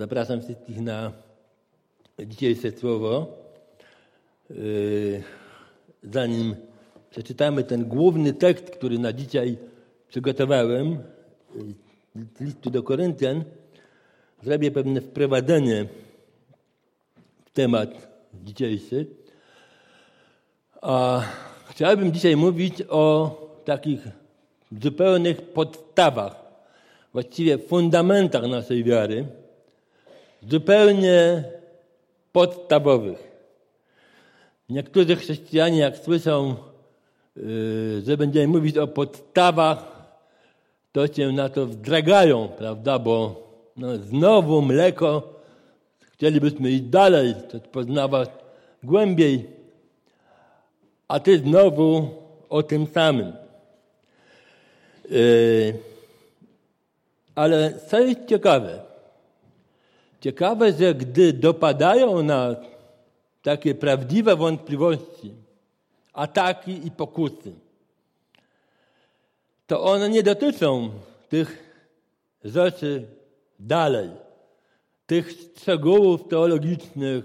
Zapraszam wszystkich na dzisiejsze słowo. Yy, zanim przeczytamy ten główny tekst, który na dzisiaj przygotowałem, yy, z listu do Koryntian, zrobię pewne wprowadzenie w temat dzisiejszy. A chciałbym dzisiaj mówić o takich zupełnych podstawach, właściwie fundamentach naszej wiary, zupełnie podstawowych. Niektórzy chrześcijanie, jak słyszą, yy, że będziemy mówić o podstawach, to się na to wdragają, prawda? Bo no, znowu mleko, chcielibyśmy iść dalej, to poznawać głębiej, a ty znowu o tym samym. Yy, ale co jest ciekawe, ciekawe, że gdy dopadają nas takie prawdziwe wątpliwości, ataki i pokusy, to one nie dotyczą tych rzeczy dalej, tych szczegółów teologicznych,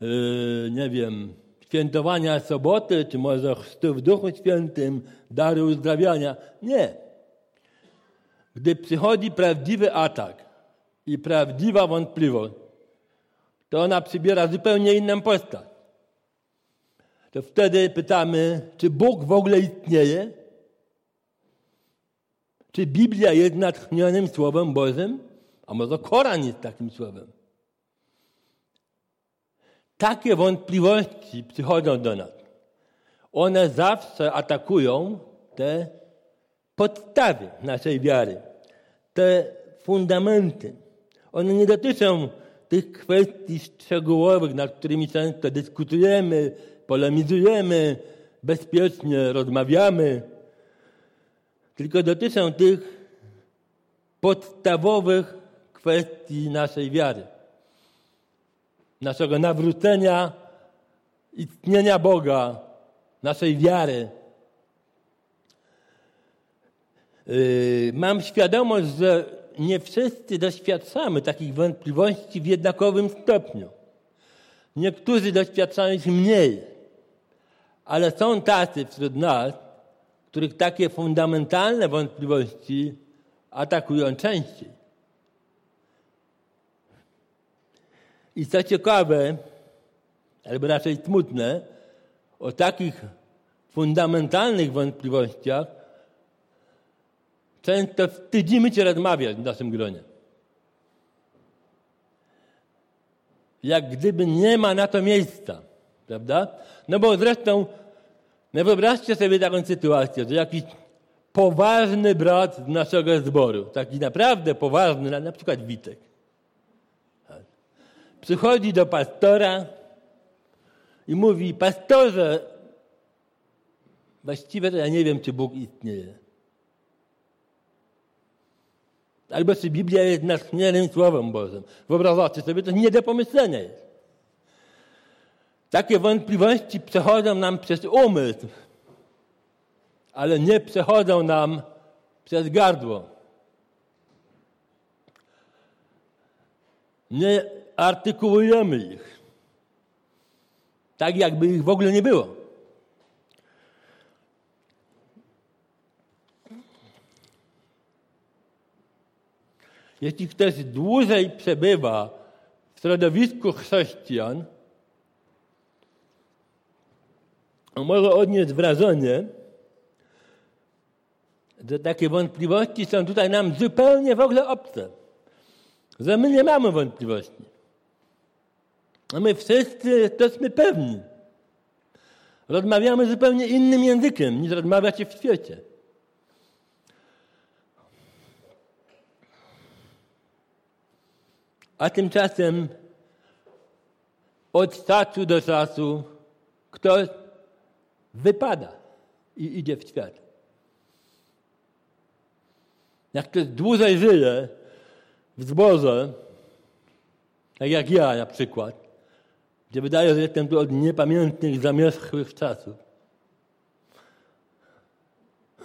yy, nie wiem, świętowania soboty, czy może chrztu w Duchu Świętym, dary uzdrawiania. Nie. Gdy przychodzi prawdziwy atak i prawdziwa wątpliwość, to ona przybiera zupełnie inną postać. To wtedy pytamy, czy Bóg w ogóle istnieje? Czy Biblia jest natchnionym Słowem Bożym? A może Koran jest takim słowem? Takie wątpliwości przychodzą do nas. One zawsze atakują te podstawy naszej wiary, te fundamenty. One nie dotyczą tych kwestii szczegółowych, nad którymi często dyskutujemy, polemizujemy, bezpiecznie rozmawiamy, tylko dotyczą tych podstawowych kwestii naszej wiary naszego nawrócenia, istnienia Boga, naszej wiary. Yy, mam świadomość, że nie wszyscy doświadczamy takich wątpliwości w jednakowym stopniu. Niektórzy doświadczają ich mniej, ale są tacy wśród nas, których takie fundamentalne wątpliwości atakują częściej. I co ciekawe, albo raczej smutne, o takich fundamentalnych wątpliwościach często wstydzimy się rozmawiać w naszym gronie. Jak gdyby nie ma na to miejsca, prawda? No bo zresztą, no wyobraźcie sobie taką sytuację, że jakiś poważny brat z naszego zboru, taki naprawdę poważny, na przykład Witek, przychodzi do pastora i mówi: Pastorze, właściwie to ja nie wiem, czy Bóg istnieje. Albo czy Biblia jest natchnieniem Słowem Bożym. Wyobraźcie sobie, to nie do pomyślenia jest. Takie wątpliwości przechodzą nam przez umysł, ale nie przechodzą nam przez gardło. Nie artykułujemy ich. Tak, jakby ich w ogóle nie było. Jeśli ktoś dłużej przebywa w środowisku chrześcijan, może odnieść wrażenie, że takie wątpliwości są tutaj nam zupełnie w ogóle obce. Że my nie mamy wątpliwości. A my wszyscy jesteśmy pewni. Rozmawiamy zupełnie innym językiem, niż rozmawiacie w świecie. A tymczasem od czasu do czasu ktoś wypada i idzie w świat. Jak ktoś dłużej żyje w zborze, tak jak ja na przykład, gdzie wydaje, że jestem tu od niepamiętnych, zamierzchłych czasów.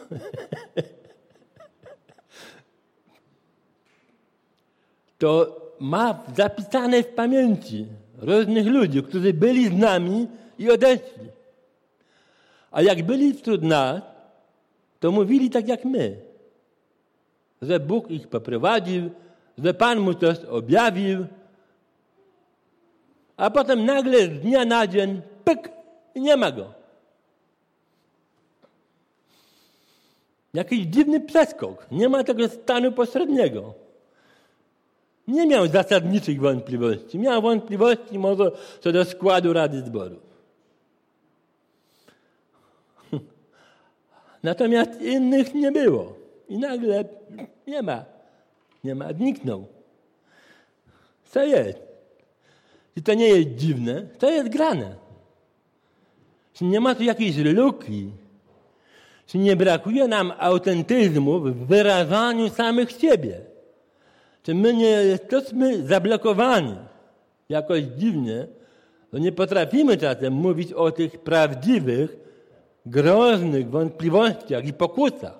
to ma zapisane w pamięci różnych ludzi, którzy byli z nami i odeszli. A jak byli wśród nas, to mówili tak jak my. Że Bóg ich poprowadził, że Pan mu coś objawił, a potem nagle z dnia na dzień, pyk, i nie ma go. Jakiś dziwny przeskok. Nie ma tego stanu pośredniego. Nie miał zasadniczych wątpliwości. Miał wątpliwości może co do składu Rady Zboru. Natomiast innych nie było. I nagle nie ma. Nie ma, zniknął. Co jest? I to nie jest dziwne, to jest grane. Czy nie ma tu jakiejś luki? Czy nie brakuje nam autentyzmu w wyrażaniu samych siebie? Czy my nie jesteśmy zablokowani jakoś dziwnie, to nie potrafimy czasem mówić o tych prawdziwych, groźnych wątpliwościach i pokusach,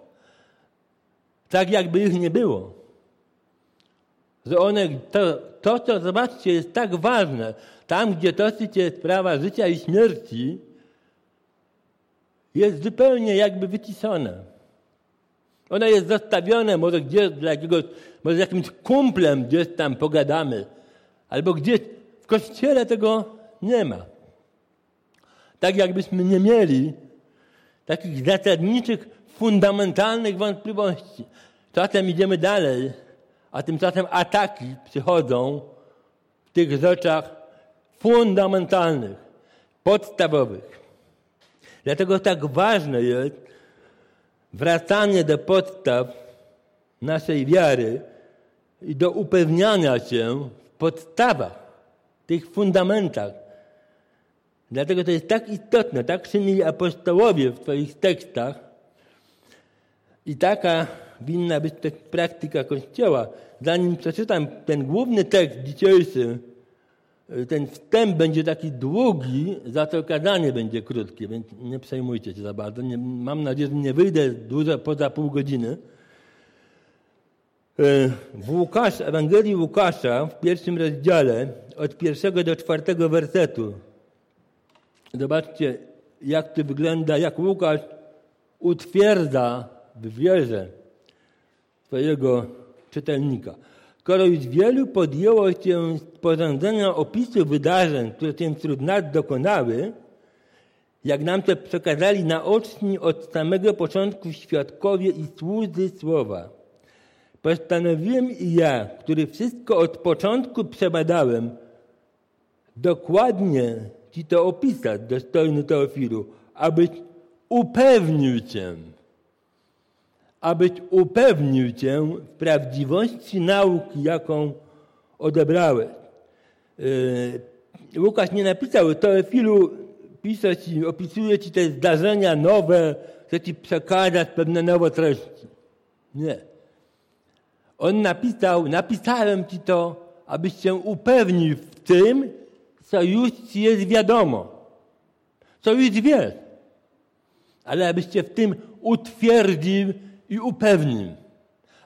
tak jakby ich nie było. Że one, to, to, co zobaczcie, jest tak ważne, tam, gdzie toczy się sprawa życia i śmierci, jest zupełnie jakby wyciszone. Ono jest zostawione może gdzieś dla jakiegoś, może z jakimś kumplem gdzieś tam pogadamy, albo gdzieś w kościele tego nie ma. Tak jakbyśmy nie mieli takich zasadniczych, fundamentalnych wątpliwości. Czasem idziemy dalej, a tymczasem ataki przychodzą w tych rzeczach fundamentalnych, podstawowych. Dlatego tak ważne jest wracanie do podstaw naszej wiary i do upewniania się w podstawach, tych fundamentach. Dlatego to jest tak istotne, tak czynili apostołowie w swoich tekstach i taka winna być też praktyka Kościoła. Zanim przeczytam ten główny tekst dzisiejszy, ten wstęp będzie taki długi, za to kazanie będzie krótkie, więc nie przejmujcie się za bardzo. Nie, mam nadzieję, że nie wyjdę dużo poza pół godziny. E, w Łukasz, Ewangelii Łukasza w pierwszym rozdziale od pierwszego do czwartego wersetu zobaczcie, jak to wygląda, jak Łukasz utwierdza w wierze swojego czytelnika. Skoro już wielu podjęło się sporządzenia opisu wydarzeń, które się wśród nas dokonały, jak nam to przekazali naoczni od samego początku świadkowie i słudzy słowa. Postanowiłem i ja, który wszystko od początku przebadałem, dokładnie Ci to opisać, dostojny Teofilu, abyś upewnił Cię, abyś upewnił Cię w prawdziwości nauki, jaką odebrałeś. Yy, Łukasz nie napisał, Teofilu pisze ci, opisuje Ci te zdarzenia nowe, chce Ci przekazać pewne nowe treści. Nie. On napisał, napisałem Ci to, abyś się upewnił w tym, co już Ci jest wiadomo, co już wiesz, ale abyś Cię w tym utwierdził i upewnił.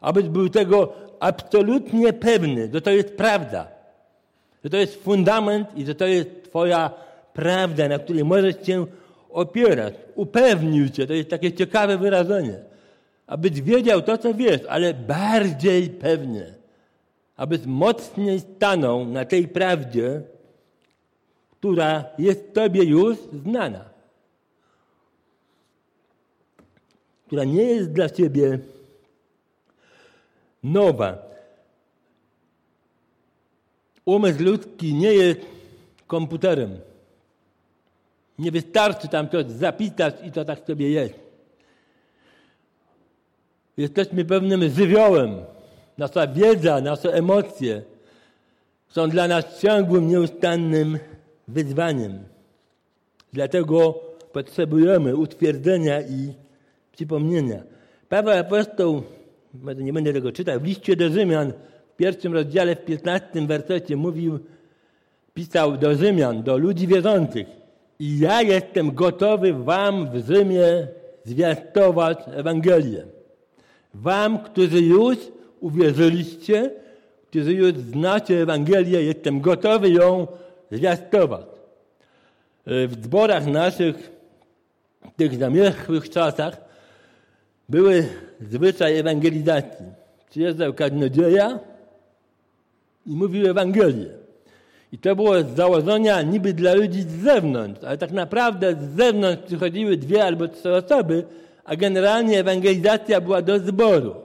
Abyś był tego absolutnie pewny, że to jest prawda, że to jest fundament i że to jest Twoja prawda, na której możesz się opierać. Upewnił Cię, to jest takie ciekawe wyrażenie. Abyś wiedział to, co wiesz, ale bardziej pewnie. Abyś mocniej stanął na tej prawdzie, która jest Tobie już znana. Która nie jest dla Ciebie nowa. Umysł ludzki nie jest komputerem. Nie wystarczy tam coś zapisać i to tak sobie jest. Jesteśmy pewnym żywiołem. Nasza wiedza, nasze emocje są dla nas ciągłym, nieustannym wyzwaniem. Dlatego potrzebujemy utwierdzenia i przypomnienia. Paweł Apostoł, nie będę tego czytał, w liście do Rzymian w pierwszym rozdziale, w piętnastym wersecie mówił, pisał do Rzymian, do ludzi wierzących. I ja jestem gotowy wam w Rzymie zwiastować Ewangelię. Wam, którzy już uwierzyliście, kiedy już znacie Ewangelię, jestem gotowy ją zwiastować. W zborach naszych, w tych zamierzchłych czasach, były zwyczaj ewangelizacji. Przyjeżdżał kaznodzieja i mówił Ewangelię. I to było z założenia niby dla ludzi z zewnątrz, ale tak naprawdę z zewnątrz przychodziły dwie albo trzy osoby, a generalnie ewangelizacja była do zboru.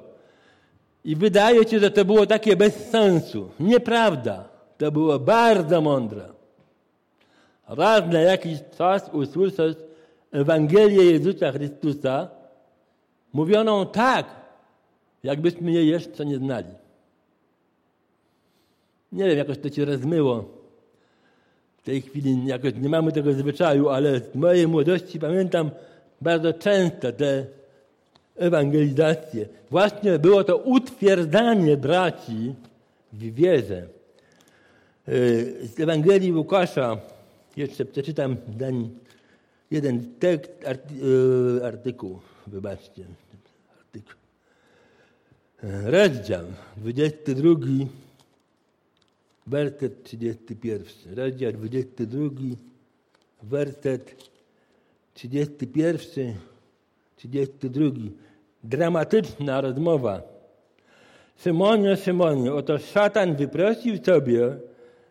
I wydaje się, że to było takie bez sensu. Nieprawda. To było bardzo mądre. Raz na jakiś czas usłyszeć Ewangelię Jezusa Chrystusa mówioną tak, jakbyśmy jej jeszcze nie znali. Nie wiem, jakoś to się rozmyło. W tej chwili jakoś nie mamy tego zwyczaju, ale z mojej młodości pamiętam bardzo często te ewangelizacje. Właśnie było to utwierdzanie braci w wierze. E, z Ewangelii Łukasza, jeszcze przeczytam jeden tekst, e, artykuł, wybaczcie, artykuł. Rozdział 22, werset 31. Rozdział 22, werset 31, 32. Dramatyczna rozmowa. Szymonie, Szymonie, oto szatan wyprosił sobie,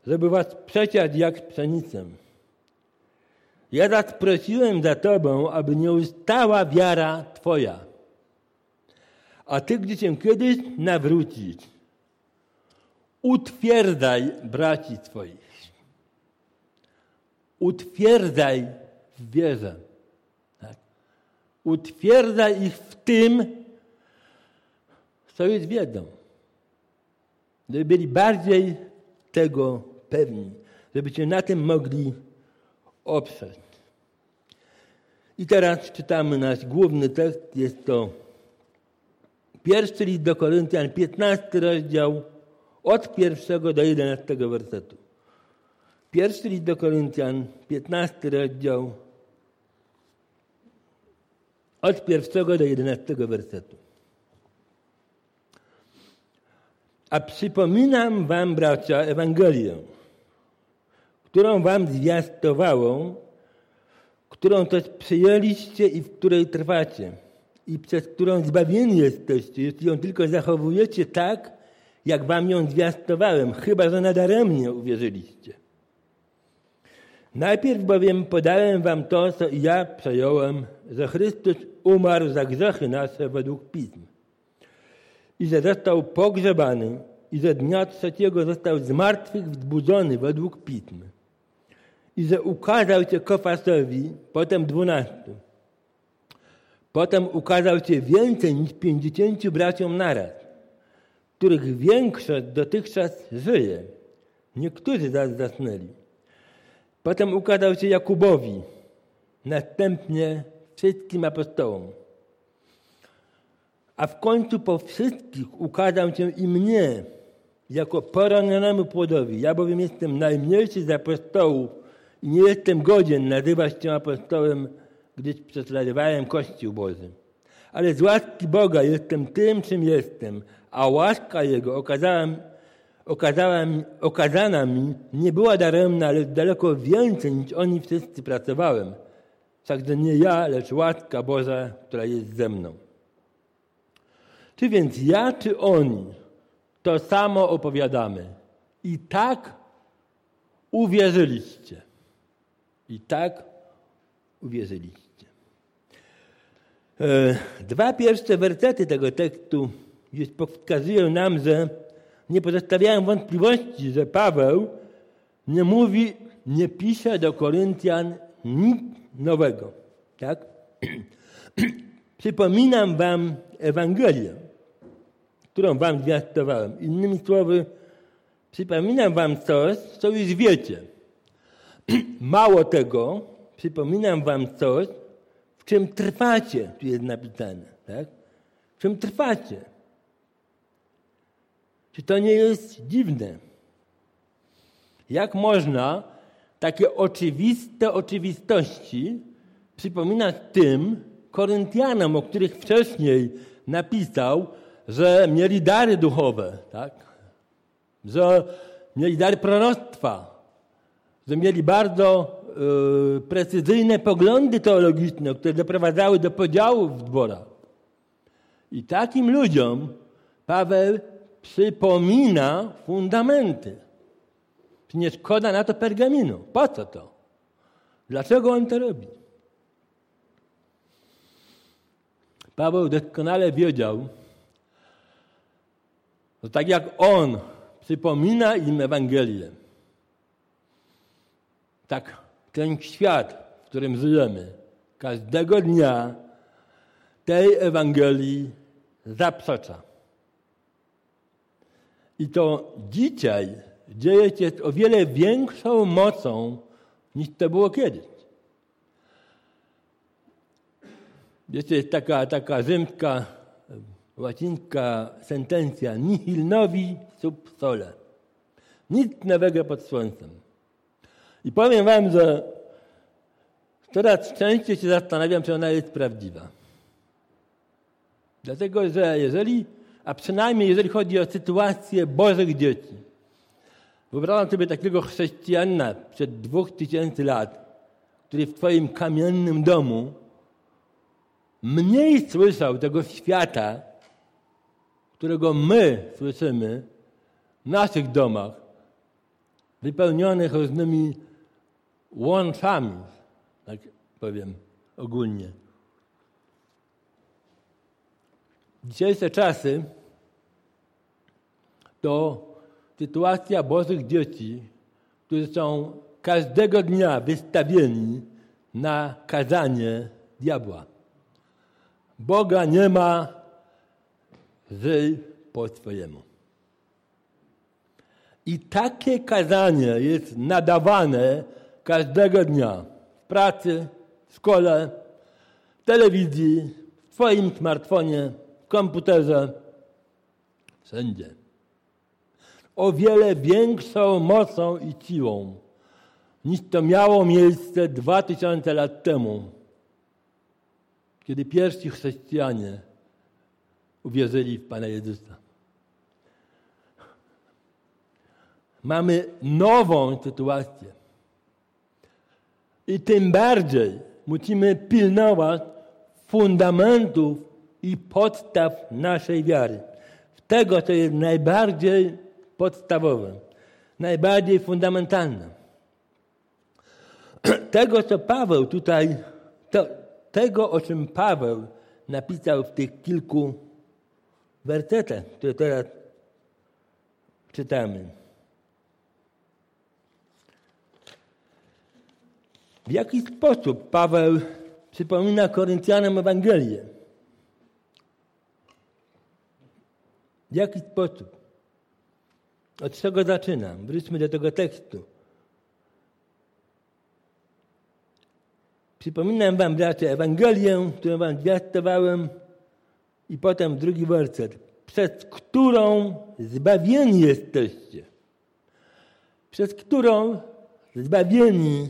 żeby was przeciać jak pszenicę. Ja tak prosiłem za tobą, aby nie ustała wiara twoja. A ty, gdy się kiedyś nawrócisz, utwierdzaj braci twoich. Utwierdzaj w wierze. Tak? Utwierdzaj ich w tym, co już wiedzą. Żeby byli bardziej tego pewni. Żeby się na tym mogli oprzeć. I teraz czytamy nasz główny tekst. Jest to pierwszy list do Koryntian, 15 rozdział, od pierwszego do 11 wersetu. Pierwszy list do Koryntian, 15 rozdział, od pierwszego do 11 wersetu. A przypominam wam, bracia, Ewangelię, którą wam zwiastowałem, którą też przyjęliście i w której trwacie. I przez którą zbawieni jesteście, jeśli ją tylko zachowujecie tak, jak wam ją zwiastowałem, chyba że nadaremnie uwierzyliście. Najpierw bowiem podałem wam to, co ja przejąłem, że Chrystus umarł za grzechy nasze według Pism. I że został pogrzebany i że dnia trzeciego został z martwych wzbudzony według Pism i że ukazał się Kofasowi, potem dwunastu. Potem ukazał się więcej niż pięćdziesięciu braciom naraz, których większość dotychczas żyje. Niektórzy zaś zasnęli. Potem ukazał się Jakubowi, następnie wszystkim apostołom. A w końcu po wszystkich ukazał się i mnie, jako poranionemu płodowi. Ja bowiem jestem najmniejszy z apostołów nie jestem godzien nazywać się apostołem, gdyż prześladowałem Kościół Boży. Ale z łaski Boga jestem tym, czym jestem, a łaska Jego okazała, okazała, okazana mi nie była daremna, ale daleko więcej niż oni wszyscy pracowałem. Wszakże nie ja, lecz łaska Boża, która jest ze mną. Czy więc ja, czy oni to samo opowiadamy? I tak uwierzyliście. I tak uwierzyliście. E, dwa pierwsze wersety tego tekstu już pokazują nam, że nie pozostawiają wątpliwości, że Paweł nie mówi, nie pisze do Koryntian nic nowego. Tak? Przypominam wam Ewangelię, którą wam zwiastowałem. Innymi słowy, przypominam wam coś, co już wiecie. Mało tego, przypominam wam coś, w czym trwacie, tu jest napisane, tak? W czym trwacie. Czy to nie jest dziwne? Jak można takie oczywiste oczywistości przypominać tym Koryntianom, o których wcześniej napisał, że mieli dary duchowe, tak? że mieli dar proroctwa, że mieli bardzo y, precyzyjne poglądy teologiczne, które doprowadzały do podziałów w dworach. I takim ludziom Paweł przypomina fundamenty. Nie szkoda na to pergaminu. Po co to? Dlaczego on to robi? Paweł doskonale wiedział, że tak jak on przypomina im Ewangelię, tak ten świat, w którym żyjemy, każdego dnia tej Ewangelii zaprzecza. I to dzisiaj dzieje się z o wiele większą mocą niż to było kiedyś. Wiecie, taka, taka rzymska, łacińska sentencja nihil novi sub sole. Nic nowego pod słońcem. I powiem wam, że coraz częściej się zastanawiam, czy ona jest prawdziwa. Dlatego, że jeżeli, a przynajmniej jeżeli chodzi o sytuację Bożych dzieci, wyobrażam sobie takiego chrześcijanina przed dwóch tysięcy lat, który w twoim kamiennym domu mniej słyszał tego świata, którego my słyszymy w naszych domach, wypełnionych różnymi łączami, tak powiem ogólnie. Dzisiejsze czasy to sytuacja Bożych dzieci, którzy są każdego dnia wystawieni na kazanie diabła. Boga nie ma, żyj po swojemu. I takie kazanie jest nadawane każdego dnia w pracy, w szkole, w telewizji, w Twoim smartfonie, w komputerze, wszędzie. O wiele większą mocą i siłą niż to miało miejsce dwa tysiące lat temu kiedy pierwsi chrześcijanie uwierzyli w Pana Jezusa. Mamy nową sytuację. I tym bardziej musimy pilnować fundamentów i podstaw naszej wiary. Tego, co jest najbardziej podstawowe, najbardziej fundamentalne. Tego, co Paweł tutaj, to, tego, o czym Paweł napisał w tych kilku wersetach, które teraz czytamy. W jaki sposób Paweł przypomina Koryntianom Ewangelię? W jaki sposób? Od czego zaczynam? Wróćmy do tego tekstu. Przypominam wam, bracia, Ewangelię, którą wam zwiastowałem i potem drugi werset. Przez którą zbawieni jesteście. Przez którą zbawieni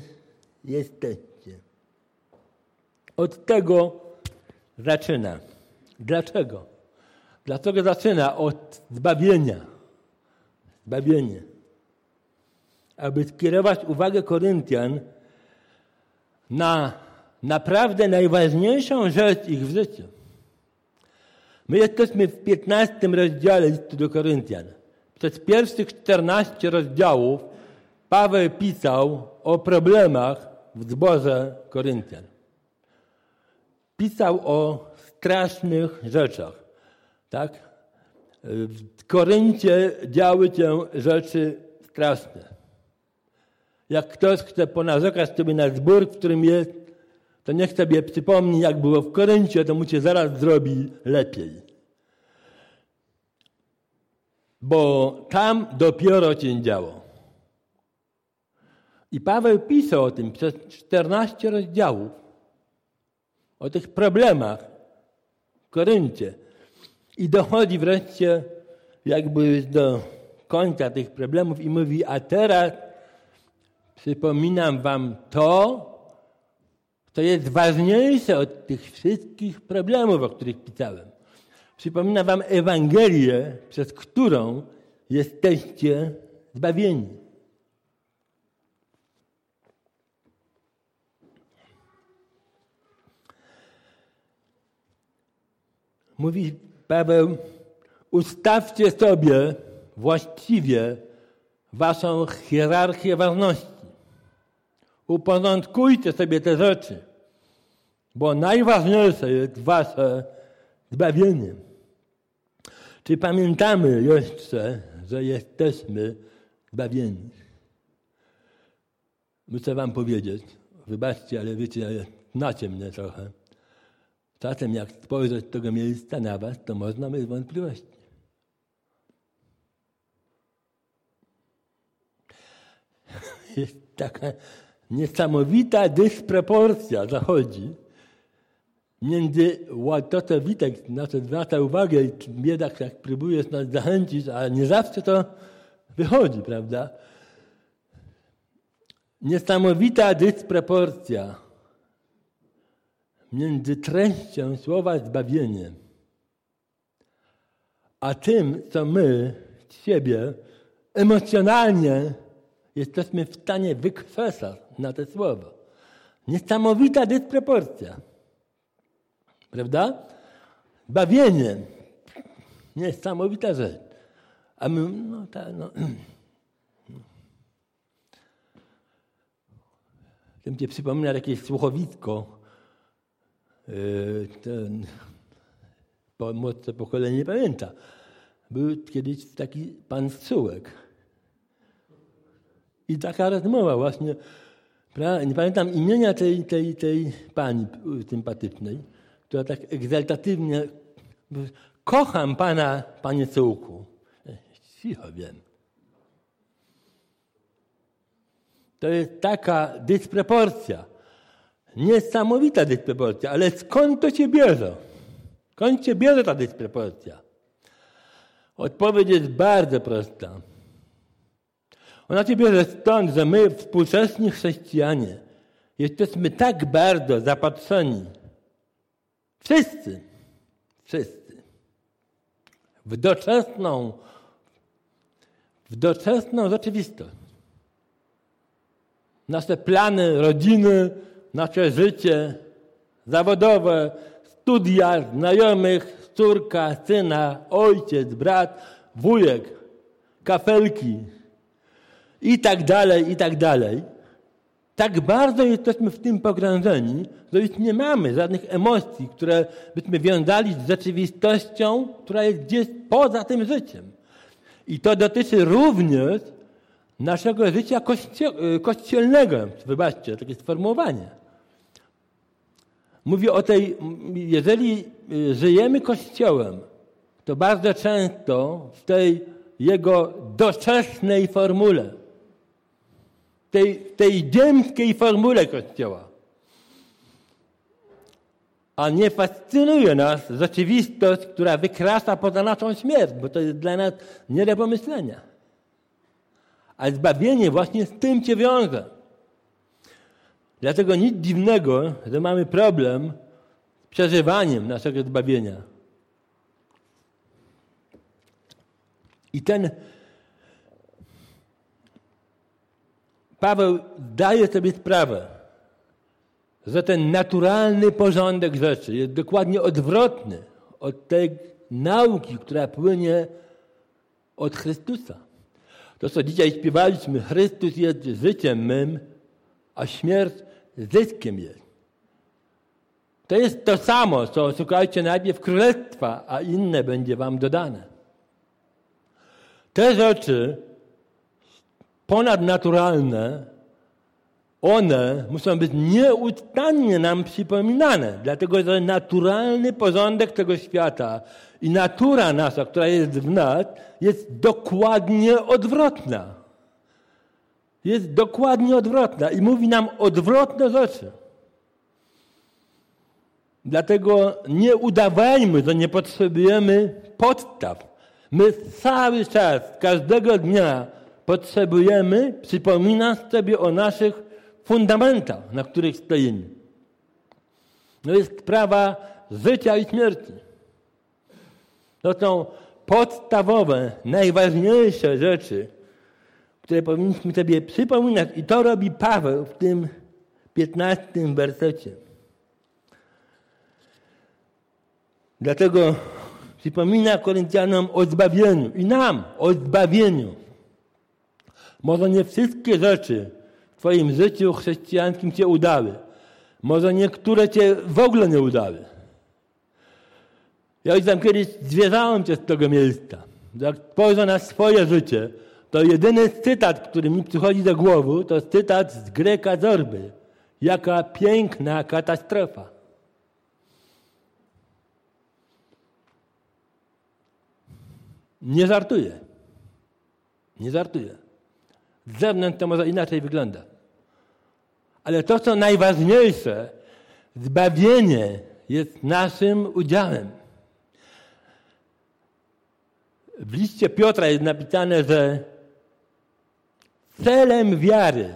jesteście. Od tego zaczyna. Dlaczego? Dlaczego zaczyna od zbawienia? Zbawienie. Aby skierować uwagę Koryntian na naprawdę najważniejszą rzecz ich w życiu. My jesteśmy w 15 rozdziale listu do Koryntian. Przez pierwszych 14 rozdziałów Paweł pisał o problemach w zborze Koryntian. Pisał o strasznych rzeczach. Tak? W Koryncie działy się rzeczy straszne. Jak ktoś chce ponarzekać sobie na zbór, w którym jest, to niech sobie przypomni, jak było w Koryncie, to mu się zaraz zrobi lepiej. Bo tam dopiero się działo. I Paweł pisał o tym przez 14 rozdziałów. O tych problemach w Koryncie. I dochodzi wreszcie jakby do końca tych problemów i mówi, a teraz Przypominam wam to, co jest ważniejsze od tych wszystkich problemów, o których pisałem. Przypominam wam Ewangelię, przez którą jesteście zbawieni. Mówi Paweł, ustawcie sobie właściwie waszą hierarchię ważności. Uporządkujcie sobie te rzeczy, bo najważniejsze jest wasze zbawienie. Czy pamiętamy jeszcze, że jesteśmy zbawieni? Muszę wam powiedzieć, wybaczcie, ale wiecie, znacie mnie trochę. Czasem jak spojrzeć z tego miejsca na was, to można mieć wątpliwości. Jest taka niesamowita dysproporcja zachodzi między to, co Witek na to zwraca uwagę i biedak jak próbujesz nas zachęcić, ale nie zawsze to wychodzi, prawda? Niesamowita dysproporcja między treścią słowa zbawienie, a tym, co my z siebie emocjonalnie jesteśmy w stanie wykrzesać na te słowa. Niesamowita dysproporcja. Prawda? Bawienie. Niesamowita rzecz. A my, no tak, no. Tym cię przypomina jakieś słuchowisko. Yy, ten, młodsze pokolenie nie pamięta. Był kiedyś taki pan Sułek. I taka rozmowa właśnie, nie pamiętam imienia tej, tej, tej pani sympatycznej, która tak egzaltatywnie kocham pana, panie Sułku. Cicho wiem. To jest taka dysproporcja. Niesamowita dysproporcja, ale skąd to się bierze? Skąd się bierze ta dysproporcja? Odpowiedź jest bardzo prosta. Ona się bierze stąd, że my, współczesni chrześcijanie, jesteśmy tak bardzo zapatrzeni, wszyscy, wszyscy, w doczesną, w doczesną rzeczywistość. Nasze plany, rodziny, nasze życie zawodowe, studia, znajomych, córka, syna, ojciec, brat, wujek, kafelki i tak dalej, i tak dalej. Tak bardzo jesteśmy w tym pogrążeni, że już nie mamy żadnych emocji, które byśmy wiązali z rzeczywistością, która jest gdzieś poza tym życiem. I to dotyczy również naszego życia kościelnego. Wybaczcie, takie sformułowanie. Mówię o tej, jeżeli y, żyjemy Kościołem, to bardzo często w tej jego doczesnej formule, tej, tej ziemskiej formule Kościoła, a nie fascynuje nas rzeczywistość, która wykracza poza naszą śmierć, bo to jest dla nas nie do pomyślenia. A zbawienie właśnie z tym się wiąże. Dlatego nic dziwnego, że mamy problem z przeżywaniem naszego zbawienia. I ten Paweł daje sobie sprawę, że ten naturalny porządek rzeczy jest dokładnie odwrotny od tej nauki, która płynie od Chrystusa. To, co dzisiaj śpiewaliśmy, Chrystus jest życiem mym, a śmierć zyskiem jest. To jest to samo, co szukajcie najpierw królestwa, a inne będzie wam dodane. Te rzeczy ponadnaturalne, one muszą być nieustannie nam przypominane, dlatego że naturalny porządek tego świata i natura nasza, która jest w nas, jest dokładnie odwrotna. Jest dokładnie odwrotna i mówi nam odwrotne rzeczy. Dlatego nie udawajmy, że nie potrzebujemy podstaw. My cały czas, każdego dnia potrzebujemy przypominać sobie o naszych fundamentach, na których stoimy. To jest sprawa życia i śmierci. To są podstawowe, najważniejsze rzeczy, które powinniśmy sobie przypominać. I to robi Paweł w tym 15 wersecie. Dlatego przypomina Koryntianom o zbawieniu i nam o zbawieniu. Może nie wszystkie rzeczy w Twoim życiu chrześcijańskim Cię udały. Może niektóre Cię w ogóle nie udały. Ja już tam kiedyś zwierzałem Cię z tego miejsca. Jak spojrzę na swoje życie, to jedyny cytat, który mi przychodzi do głowy, to cytat z Greka Zorby. Jaka piękna katastrofa. Nie żartuję. Nie żartuję. Z zewnątrz to może inaczej wygląda. Ale to, co najważniejsze, zbawienie jest naszym udziałem. W liście Piotra jest napisane, że celem wiary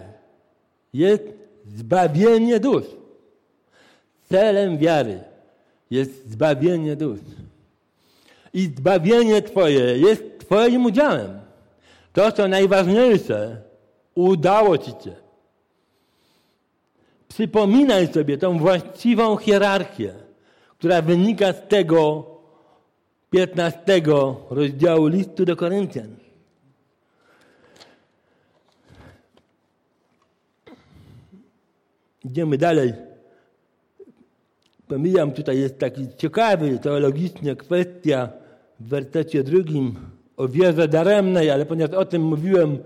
jest zbawienie dusz. Celem wiary jest zbawienie dusz. I zbawienie Twoje jest Twoim udziałem. To, co najważniejsze, udało Ci się. Przypominaj sobie tą właściwą hierarchię, która wynika z tego 15 rozdziału listu do Koryntian. Idziemy dalej. Pomijam, tutaj jest taki ciekawy teologicznie kwestia w wersecie drugim o wierze daremnej, ale ponieważ o tym mówiłem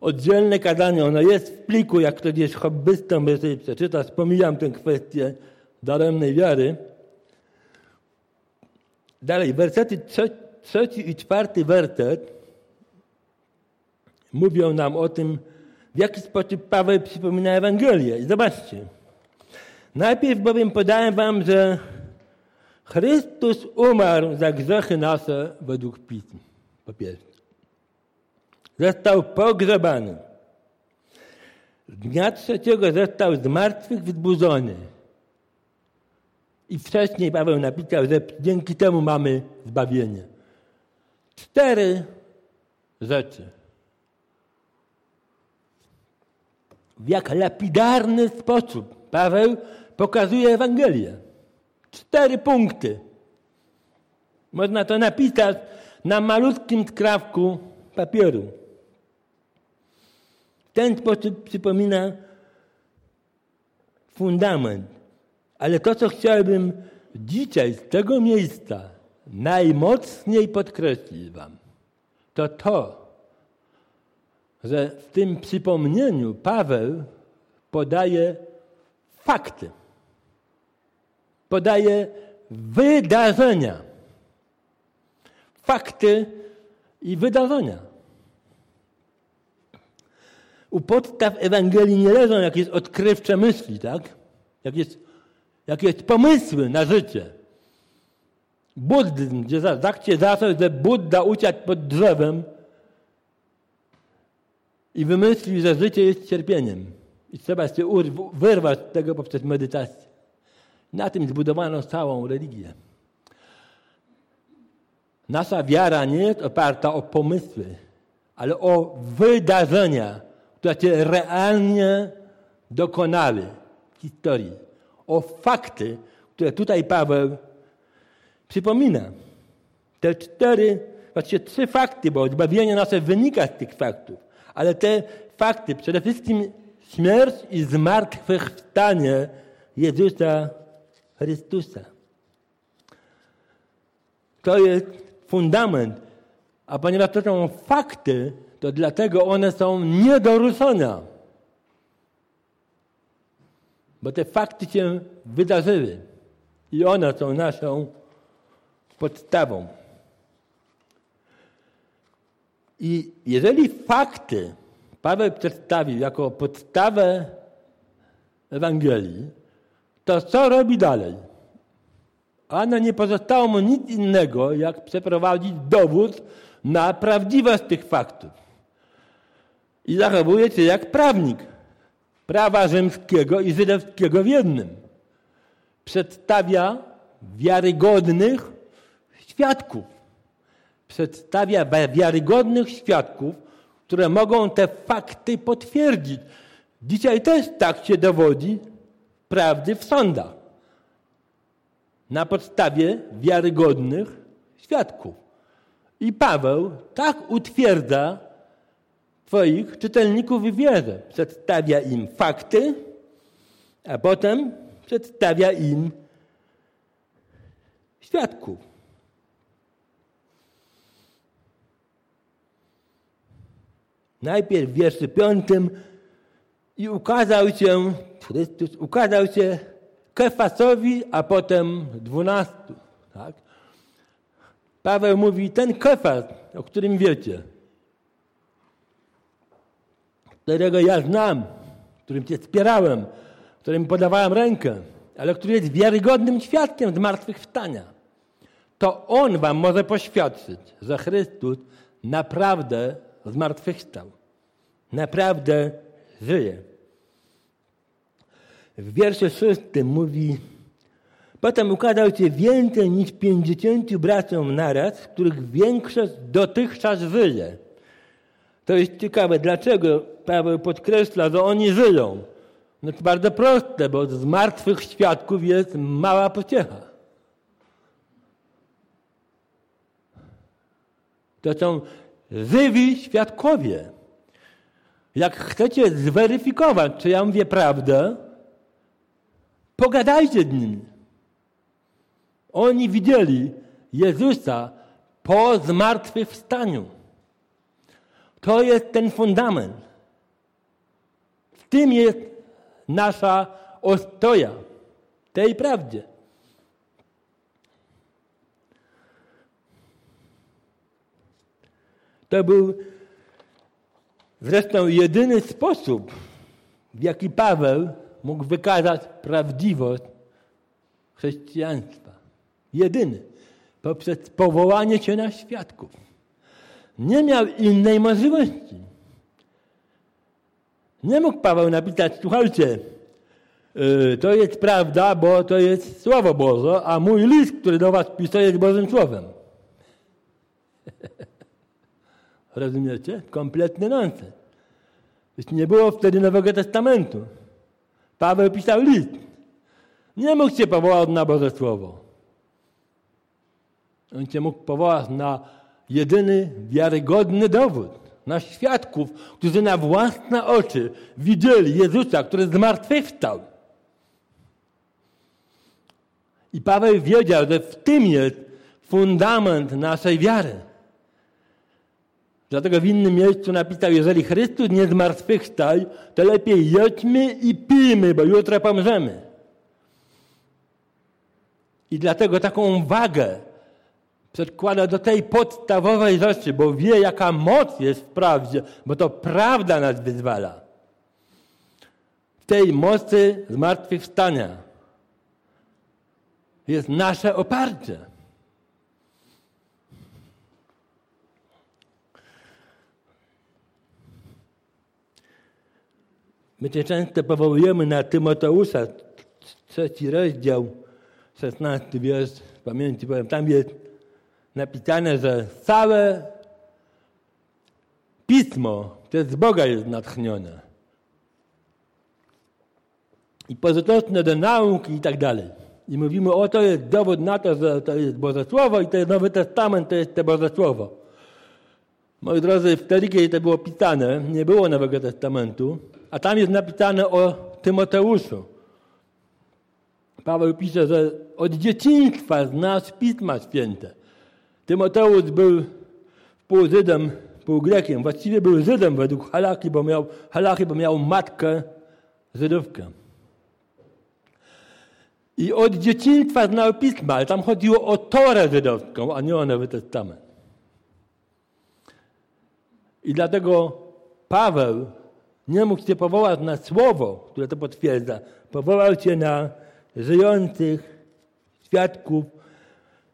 oddzielne kazanie, ono jest w pliku, jak ktoś jest hobbystą, by sobie przeczyta, pomijam tę kwestię daremnej wiary. Dalej, wersety trzeci i czwarty werset mówią nam o tym, w jaki sposób Paweł przypomina Ewangelię. Zobaczcie. Najpierw bowiem podałem wam, że Chrystus umarł za grzechy nasze według Pism. Po pierwsze. Został pogrzebany. Dnia trzeciego został z martwych. I wcześniej Paweł napisał, że dzięki temu mamy zbawienie. Cztery rzeczy. W jak lapidarny sposób Paweł pokazuje Ewangelię. Cztery punkty. Można to napisać na malutkim skrawku papieru. W ten sposób przypomina fundament. Ale to, co chciałbym dzisiaj z tego miejsca najmocniej podkreślić Wam, to to, że w tym przypomnieniu Paweł podaje fakty podaje wydarzenia. Fakty i wydarzenia. U podstaw Ewangelii nie leżą jakieś odkrywcze myśli, tak? Jakieś, jakieś pomysły na życie. Buddyzm, gdzie się zaczął, że Buddha uciekł pod drzewem i wymyślił, że życie jest cierpieniem. I trzeba się wyrwać z tego poprzez medytację. Na tym zbudowano całą religię. Nasza wiara nie jest oparta o pomysły, ale o wydarzenia, które się realnie dokonały w historii. O fakty, które tutaj Paweł przypomina. Te cztery, właściwie trzy fakty, bo zbawienie nasze wynika z tych faktów, ale te fakty, przede wszystkim śmierć i zmartwychwstanie Jezusa Chrystusa. To jest fundament. A ponieważ to są fakty, to dlatego one są nie do ruszenia. Bo te fakty się wydarzyły. I one są naszą podstawą. I jeżeli fakty Paweł przedstawił jako podstawę Ewangelii, to co robi dalej? Ano nie pozostało mu nic innego, jak przeprowadzić dowód na prawdziwość tych faktów. I zachowuje się jak prawnik prawa rzymskiego i żydowskiego w jednym. Przedstawia wiarygodnych świadków. Przedstawia wiarygodnych świadków, które mogą te fakty potwierdzić. Dzisiaj też tak się dowodzi prawdy w sądach. Na podstawie wiarygodnych świadków. I Paweł tak utwierdza Twoich czytelników w wierze. Przedstawia im fakty, a potem przedstawia im świadków. Najpierw w wierszu piątym i ukazał się Chrystus, ukazał się Kefasowi, a potem dwunastu. Tak? Paweł mówi, ten Kefas, o którym wiecie, którego ja znam, którym cię wspierałem, którym podawałem rękę, ale który jest wiarygodnym świadkiem zmartwychwstania, to on wam może poświadczyć, że Chrystus naprawdę zmartwychwstał. Naprawdę żyje. W wierszu szóstym mówi Potem ukazał się więcej niż pięćdziesięciu braciom naraz, których większość dotychczas żyje. To jest ciekawe. Dlaczego Paweł podkreśla, że oni żyją? No to bardzo proste, bo z martwych świadków jest mała pociecha. To są żywi świadkowie. Jak chcecie zweryfikować, czy ja mówię prawdę, pogadajcie z nimi. Oni widzieli Jezusa po zmartwychwstaniu. To jest ten fundament. W tym jest nasza ostoja, tej prawdzie. To był zresztą jedyny sposób, w jaki Paweł mógł wykazać prawdziwość chrześcijaństwa. Jedyny. Poprzez powołanie się na świadków. Nie miał innej możliwości. Nie mógł Paweł napisać, słuchajcie, yy, to jest prawda, bo to jest Słowo Boże, a mój list, który do was piszę, jest Bożym Słowem. Rozumiecie? Kompletny nonsens. Nie było wtedy Nowego Testamentu. Paweł pisał list. Nie mógł się powołać na Boże Słowo. On się mógł powołać na jedyny wiarygodny dowód, na świadków, którzy na własne oczy widzieli Jezusa, który zmartwychwstał. I Paweł wiedział, że w tym jest fundament naszej wiary. Dlatego w innym miejscu napisał, jeżeli Chrystus nie zmartwychwstał, to lepiej jedźmy i pijmy, bo jutro pomrzemy. I dlatego taką wagę przedkłada do tej podstawowej rzeczy, bo wie, jaka moc jest w prawdzie, bo to prawda nas wyzwala. W tej mocy zmartwychwstania jest nasze oparcie. My się często powołujemy na Tymoteusza, trzeci rozdział, szesnasty wiersz, pamięci powiem, tam jest napisane, że całe pismo przez Boga jest natchnione. I pożyteczne do nauki i tak dalej. I mówimy, o to jest dowód na to, że to jest Boże Słowo i to jest Nowy Testament, to jest to Boże Słowo. Moi drodzy, wtedy, kiedy to było pisane, nie było Nowego Testamentu, a tam jest napisane o Tymoteuszu. Paweł pisze, że od dzieciństwa znasz Pisma Święte. Tymoteusz był pół Żydem, pół Grekiem. Właściwie był Żydem według Halaki, bo miał, Halaki, bo miał matkę Żydówkę. I od dzieciństwa znał Pisma, ale tam chodziło o Torę żydowską, a nie o Nowy Testament. I dlatego Paweł nie mógł się powołać na słowo, które to potwierdza. Powołał się na żyjących świadków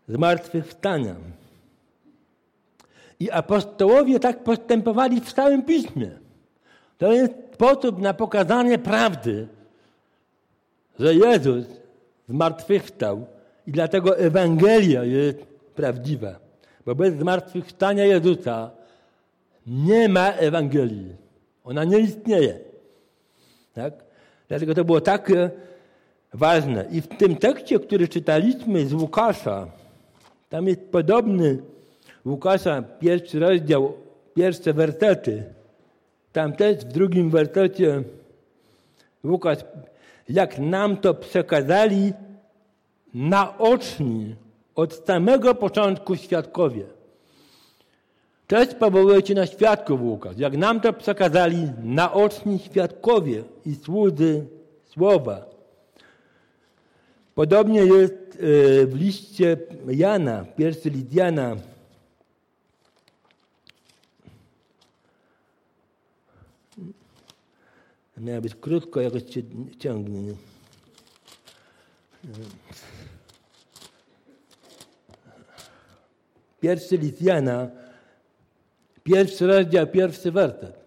zmartwychwstania. I apostołowie tak postępowali w całym piśmie. To jest sposób na pokazanie prawdy, że Jezus zmartwychwstał i dlatego Ewangelia jest prawdziwa. bo bez zmartwychwstania Jezusa nie ma Ewangelii. Ona nie istnieje. Tak? Dlatego to było tak ważne. I w tym tekście, który czytaliśmy z Łukasza, tam jest podobny Łukasza, pierwszy rozdział, pierwsze wersety. Tam też w drugim wersecie Łukasz, jak nam to przekazali naoczni od samego początku świadkowie. Też powołujecie na świadków Łukasz. Jak nam to przekazali naoczni świadkowie i słudzy słowa. Podobnie jest e, w liście Jana, pierwszy list Jana. Miała być krótko, jakoś się ciągnie. Nie? Pierwszy list Jana, pierwszy rozdział, pierwszy werset.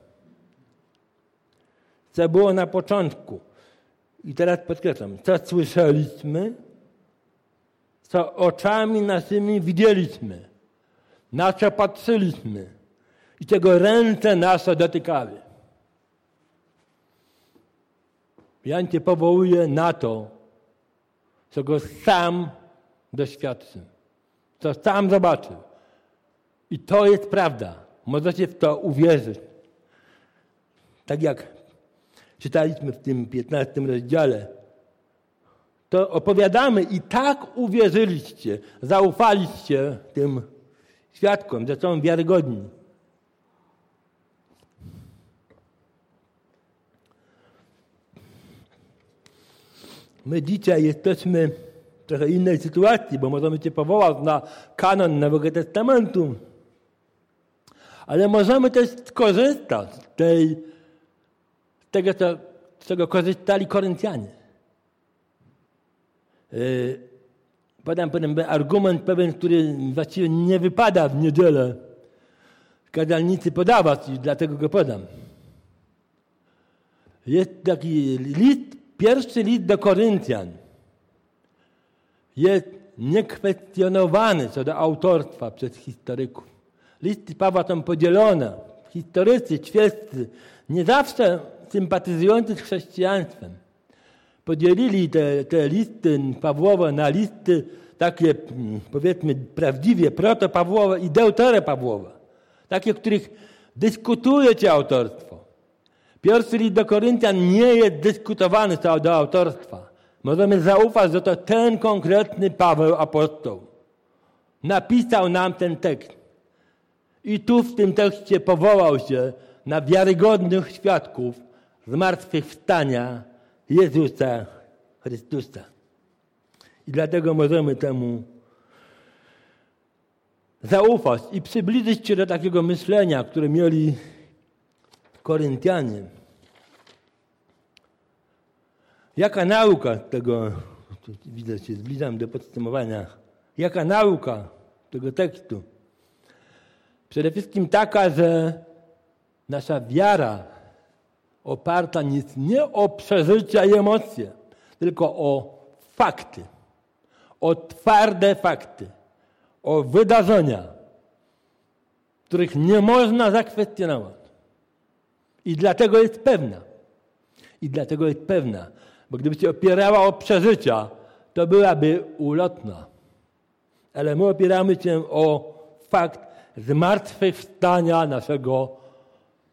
Co było na początku. I teraz podkreślam, co słyszeliśmy, co oczami naszymi widzieliśmy, na co patrzyliśmy i czego ręce nasze dotykały. Jan cię powołuje na to, co go sam doświadczył, co sam zobaczył. I to jest prawda. Możecie w to uwierzyć. Tak jak czytaliśmy w tym 15 rozdziale, to opowiadamy i tak uwierzyliście, zaufaliście tym świadkom, że są wiarygodni. My dzisiaj jesteśmy w trochę innej sytuacji, bo możemy Cię powołać na kanon Nowego Testamentu, ale możemy też skorzystać z, tej, z tego, co, z czego korzystali Koryntianie. Yy, podam pewien argument, pewien, który właściwie nie wypada w niedzielę kazalnicy podawać i dlatego go podam. Jest taki list Pierwszy list do Koryntian jest niekwestionowany co do autorstwa przez historyków. Listy Pawła są podzielone. Historycy, świeccy, nie zawsze sympatyzujący z chrześcijaństwem, podzielili te, te listy Pawłowe na listy takie, powiedzmy, prawdziwie proto-Pawłowe i deutero-Pawłowe. Takie, których dyskutuje się autorstwo. Pierwszy list do Koryntian nie jest dyskutowany co do autorstwa. Możemy zaufać, że to ten konkretny Paweł apostoł napisał nam ten tekst. I tu w tym tekście powołał się na wiarygodnych świadków zmartwychwstania Jezusa Chrystusa. I dlatego możemy temu zaufać i przybliżyć się do takiego myślenia, które mieli Koryntianie. Jaka nauka tego, widzę się zbliżam do podsumowania, jaka nauka tego tekstu? Przede wszystkim taka, że nasza wiara oparta jest nie o przeżycia i emocje, tylko o fakty, o twarde fakty, o wydarzenia, których nie można zakwestionować. I dlatego jest pewna. I dlatego jest pewna. Bo gdyby się opierała o przeżycia, to byłaby ulotna. Ale my opieramy się o fakt zmartwychwstania naszego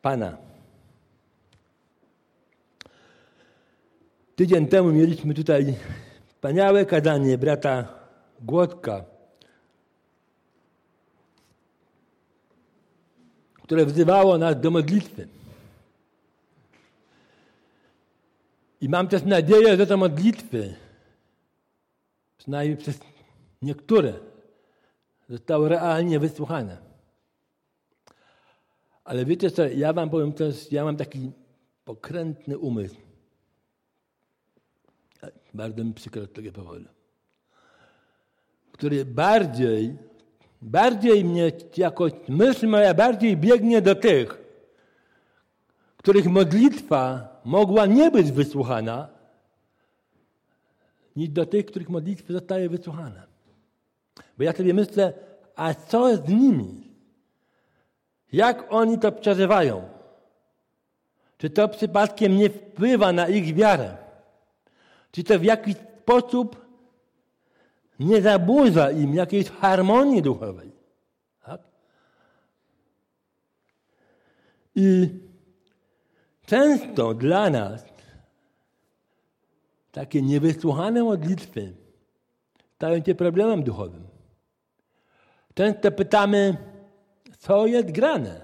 Pana. Tydzień temu mieliśmy tutaj wspaniałe kazanie brata Głodka, które wzywało nas do modlitwy. I mam też nadzieję, że te modlitwy, przynajmniej przez niektóre, zostały realnie wysłuchane. Ale wiecie co, ja wam powiem też, ja mam taki pokrętny umysł. Bardzo mi przykro z tego powodu. Który bardziej, bardziej mnie jakoś, myśl moja bardziej biegnie do tych, których modlitwa mogła nie być wysłuchana, niż do tych, których modlitwy zostaje wysłuchana. Bo ja sobie myślę, A co z nimi? Jak oni to przeżywają? Czy to przypadkiem nie wpływa na ich wiarę? Czy to w jakiś sposób nie zaburza im jakiejś harmonii duchowej? Tak? I często dla nas takie niewysłuchane modlitwy stają się problemem duchowym. Często pytamy, co jest grane.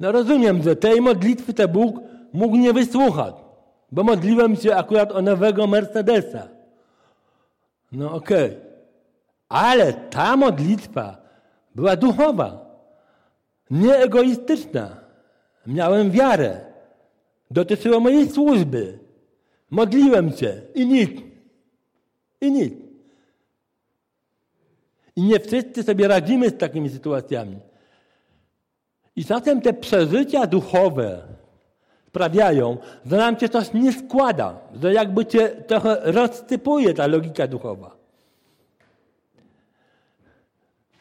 No rozumiem, że tej modlitwy to Bóg mógł nie wysłuchać, bo modliłem się akurat o nowego Mercedesa. No okej. Okay. Ale ta modlitwa była duchowa, nie egoistyczna. Miałem wiarę. Dotyczyło mojej służby. Modliłem się i nic. I nic. I nie wszyscy sobie radzimy z takimi sytuacjami. I zatem te przeżycia duchowe sprawiają, że nam się coś nie składa, że jakby cię trochę rozsypuje ta logika duchowa.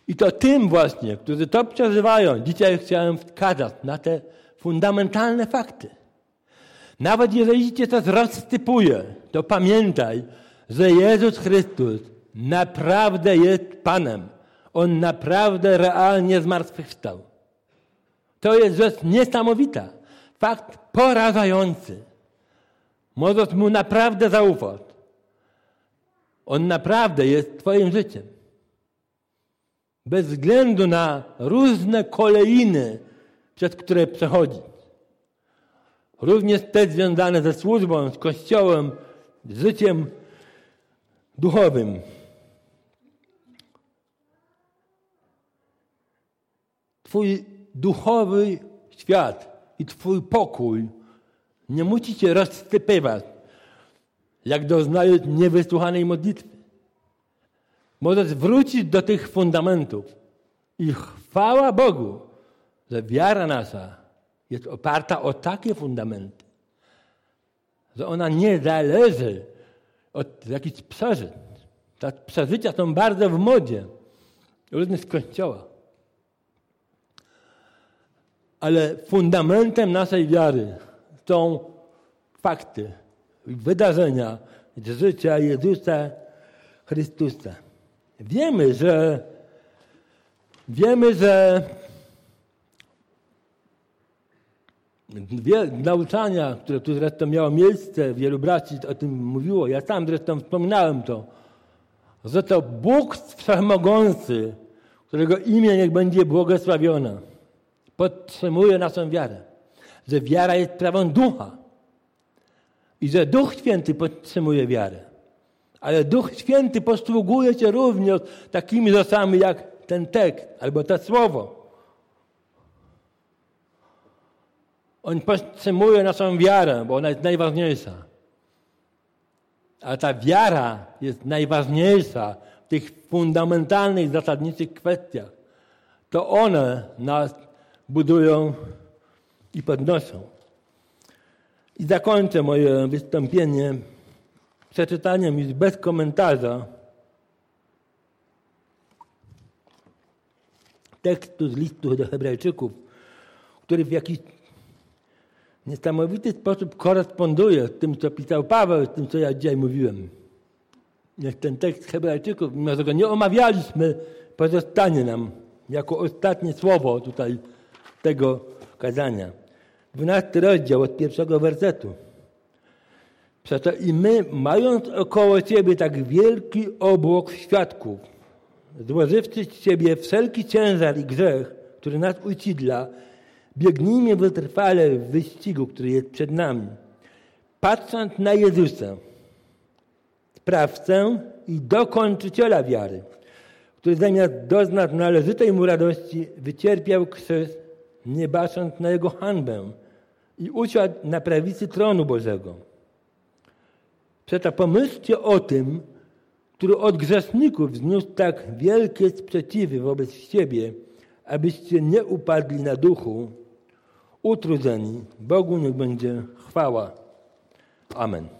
I to tym właśnie, którzy to przeżywają, dzisiaj chciałem wskazać na te fundamentalne fakty. Nawet jeżeli cię coś rozsypuje, to pamiętaj, że Jezus Chrystus naprawdę jest Panem. On naprawdę realnie zmartwychwstał. To jest rzecz niesamowita. Fakt porażający. Możesz mu naprawdę zaufać. On naprawdę jest Twoim życiem. Bez względu na różne kolejny, przez które przechodzi. Również te związane ze służbą, z Kościołem, z życiem duchowym. Twój duchowy świat i Twój pokój nie musi Cię rozsypywać, jak doznajesz niewysłuchanej modlitwy. Możesz wrócić do tych fundamentów i chwała Bogu, że wiara nasza jest oparta o takie fundamenty, że ona nie zależy od jakichś przeżyć. Te przeżycia są bardzo w modzie, z Kościoła. Ale fundamentem naszej wiary są fakty, wydarzenia z życia Jezusa Chrystusa. Wiemy, że wiemy, że nauczania, które tu zresztą miało miejsce, wielu braci o tym mówiło, ja sam zresztą wspominałem to, że to Bóg Wszechmogący, którego imię niech będzie błogosławione, podtrzymuje naszą wiarę. Że wiara jest prawą ducha. I że Duch Święty podtrzymuje wiarę. Ale Duch Święty posługuje się również takimi zasami jak ten tekst albo to słowo. On podtrzymuje naszą wiarę, bo ona jest najważniejsza. Ale ta wiara jest najważniejsza w tych fundamentalnych, zasadniczych kwestiach. To one nas budują i podnoszą. I zakończę moje wystąpienie przeczytaniem już bez komentarza tekstu z listu do Hebrajczyków, który w jakiś niesamowity sposób koresponduje z tym, co pisał Paweł, z tym, co ja dzisiaj mówiłem. Niech ten tekst Hebrajczyków, mimo że go nie omawialiśmy, pozostanie nam jako ostatnie słowo tutaj tego kazania. Dwunasty rozdział od pierwszego wersetu. Przeto i my, mając około siebie tak wielki obłok świadków, złożywszy z siebie wszelki ciężar i grzech, który nas ucidla, biegnijmy wytrwale w wyścigu, który jest przed nami. Patrząc na Jezusa, sprawcę i dokończyciela wiary, który zamiast doznać należytej mu radości, wycierpiał krzyż, nie bacząc na jego hańbę i usiadł na prawicy tronu Bożego. Przeto pomyślcie o tym, który od grzeszników zniósł tak wielkie sprzeciwy wobec siebie, abyście nie upadli na duchu, utrudzeni. Bogu niech będzie chwała. Amen.